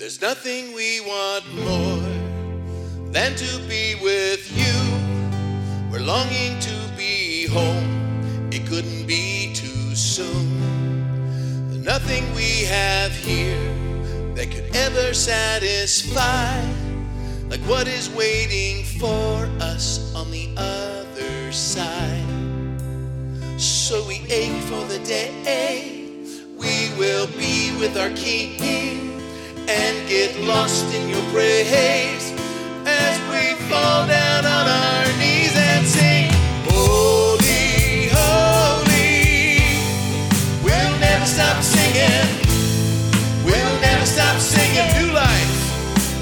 There's nothing we want more than to be with you. We're longing to be home. It couldn't be too soon. Nothing we have here that could ever satisfy like what is waiting for us on the other side. So we ache for the day we will be with our King and get lost in your praise as we fall down on our knees and sing, Holy, Holy. We'll never stop singing. We'll never stop singing new life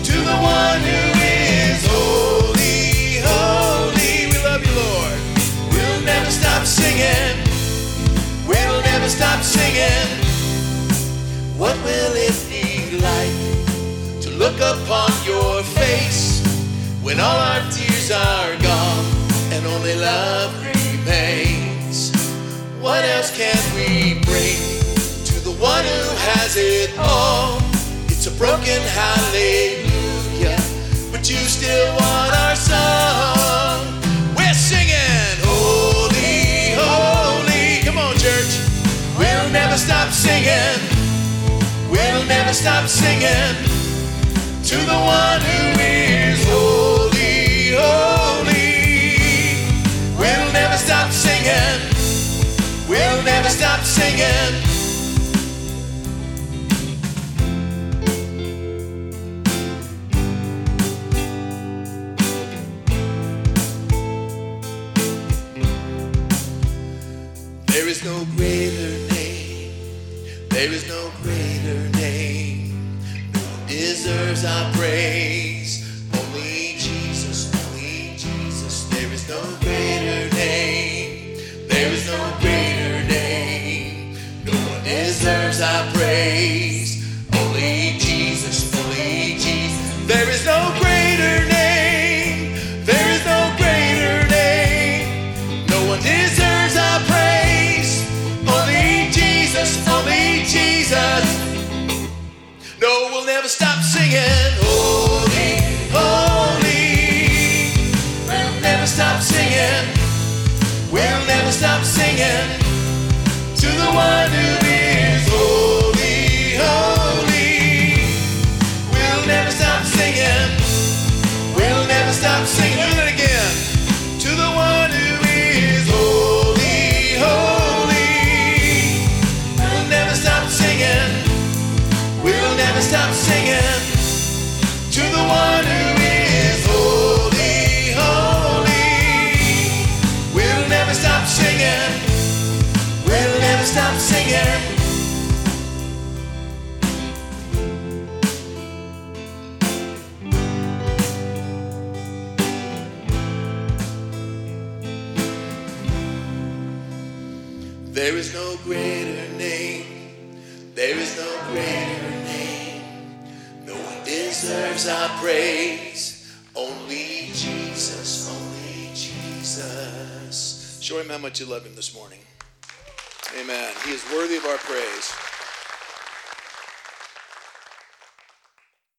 to the one who is holy, holy. We love you, Lord. We'll never stop singing. We'll never stop singing. When all our tears are gone and only love remains? What else can we bring to the one who has it all? It's a broken hallelujah, but you still want our song. We're singing, Holy, Holy. Come on, church. We'll never stop singing. We'll never stop singing to the one who Stop singing. There is no greater name. There is no greater name. No deserves our praise. Only Jesus, only Jesus. There is no greater never stop singing. Holy, holy. We'll never stop singing. We'll never stop singing to the one who is holy, holy. We'll never stop singing. We'll never stop singing. Do that again. To the one who is holy, holy. We'll never stop singing. We'll never stop singing. Stop singing. There is no greater name. There is no greater name. No one deserves our praise. Only Jesus, only Jesus. Show him how much you love him this morning. Amen. He is worthy of our praise.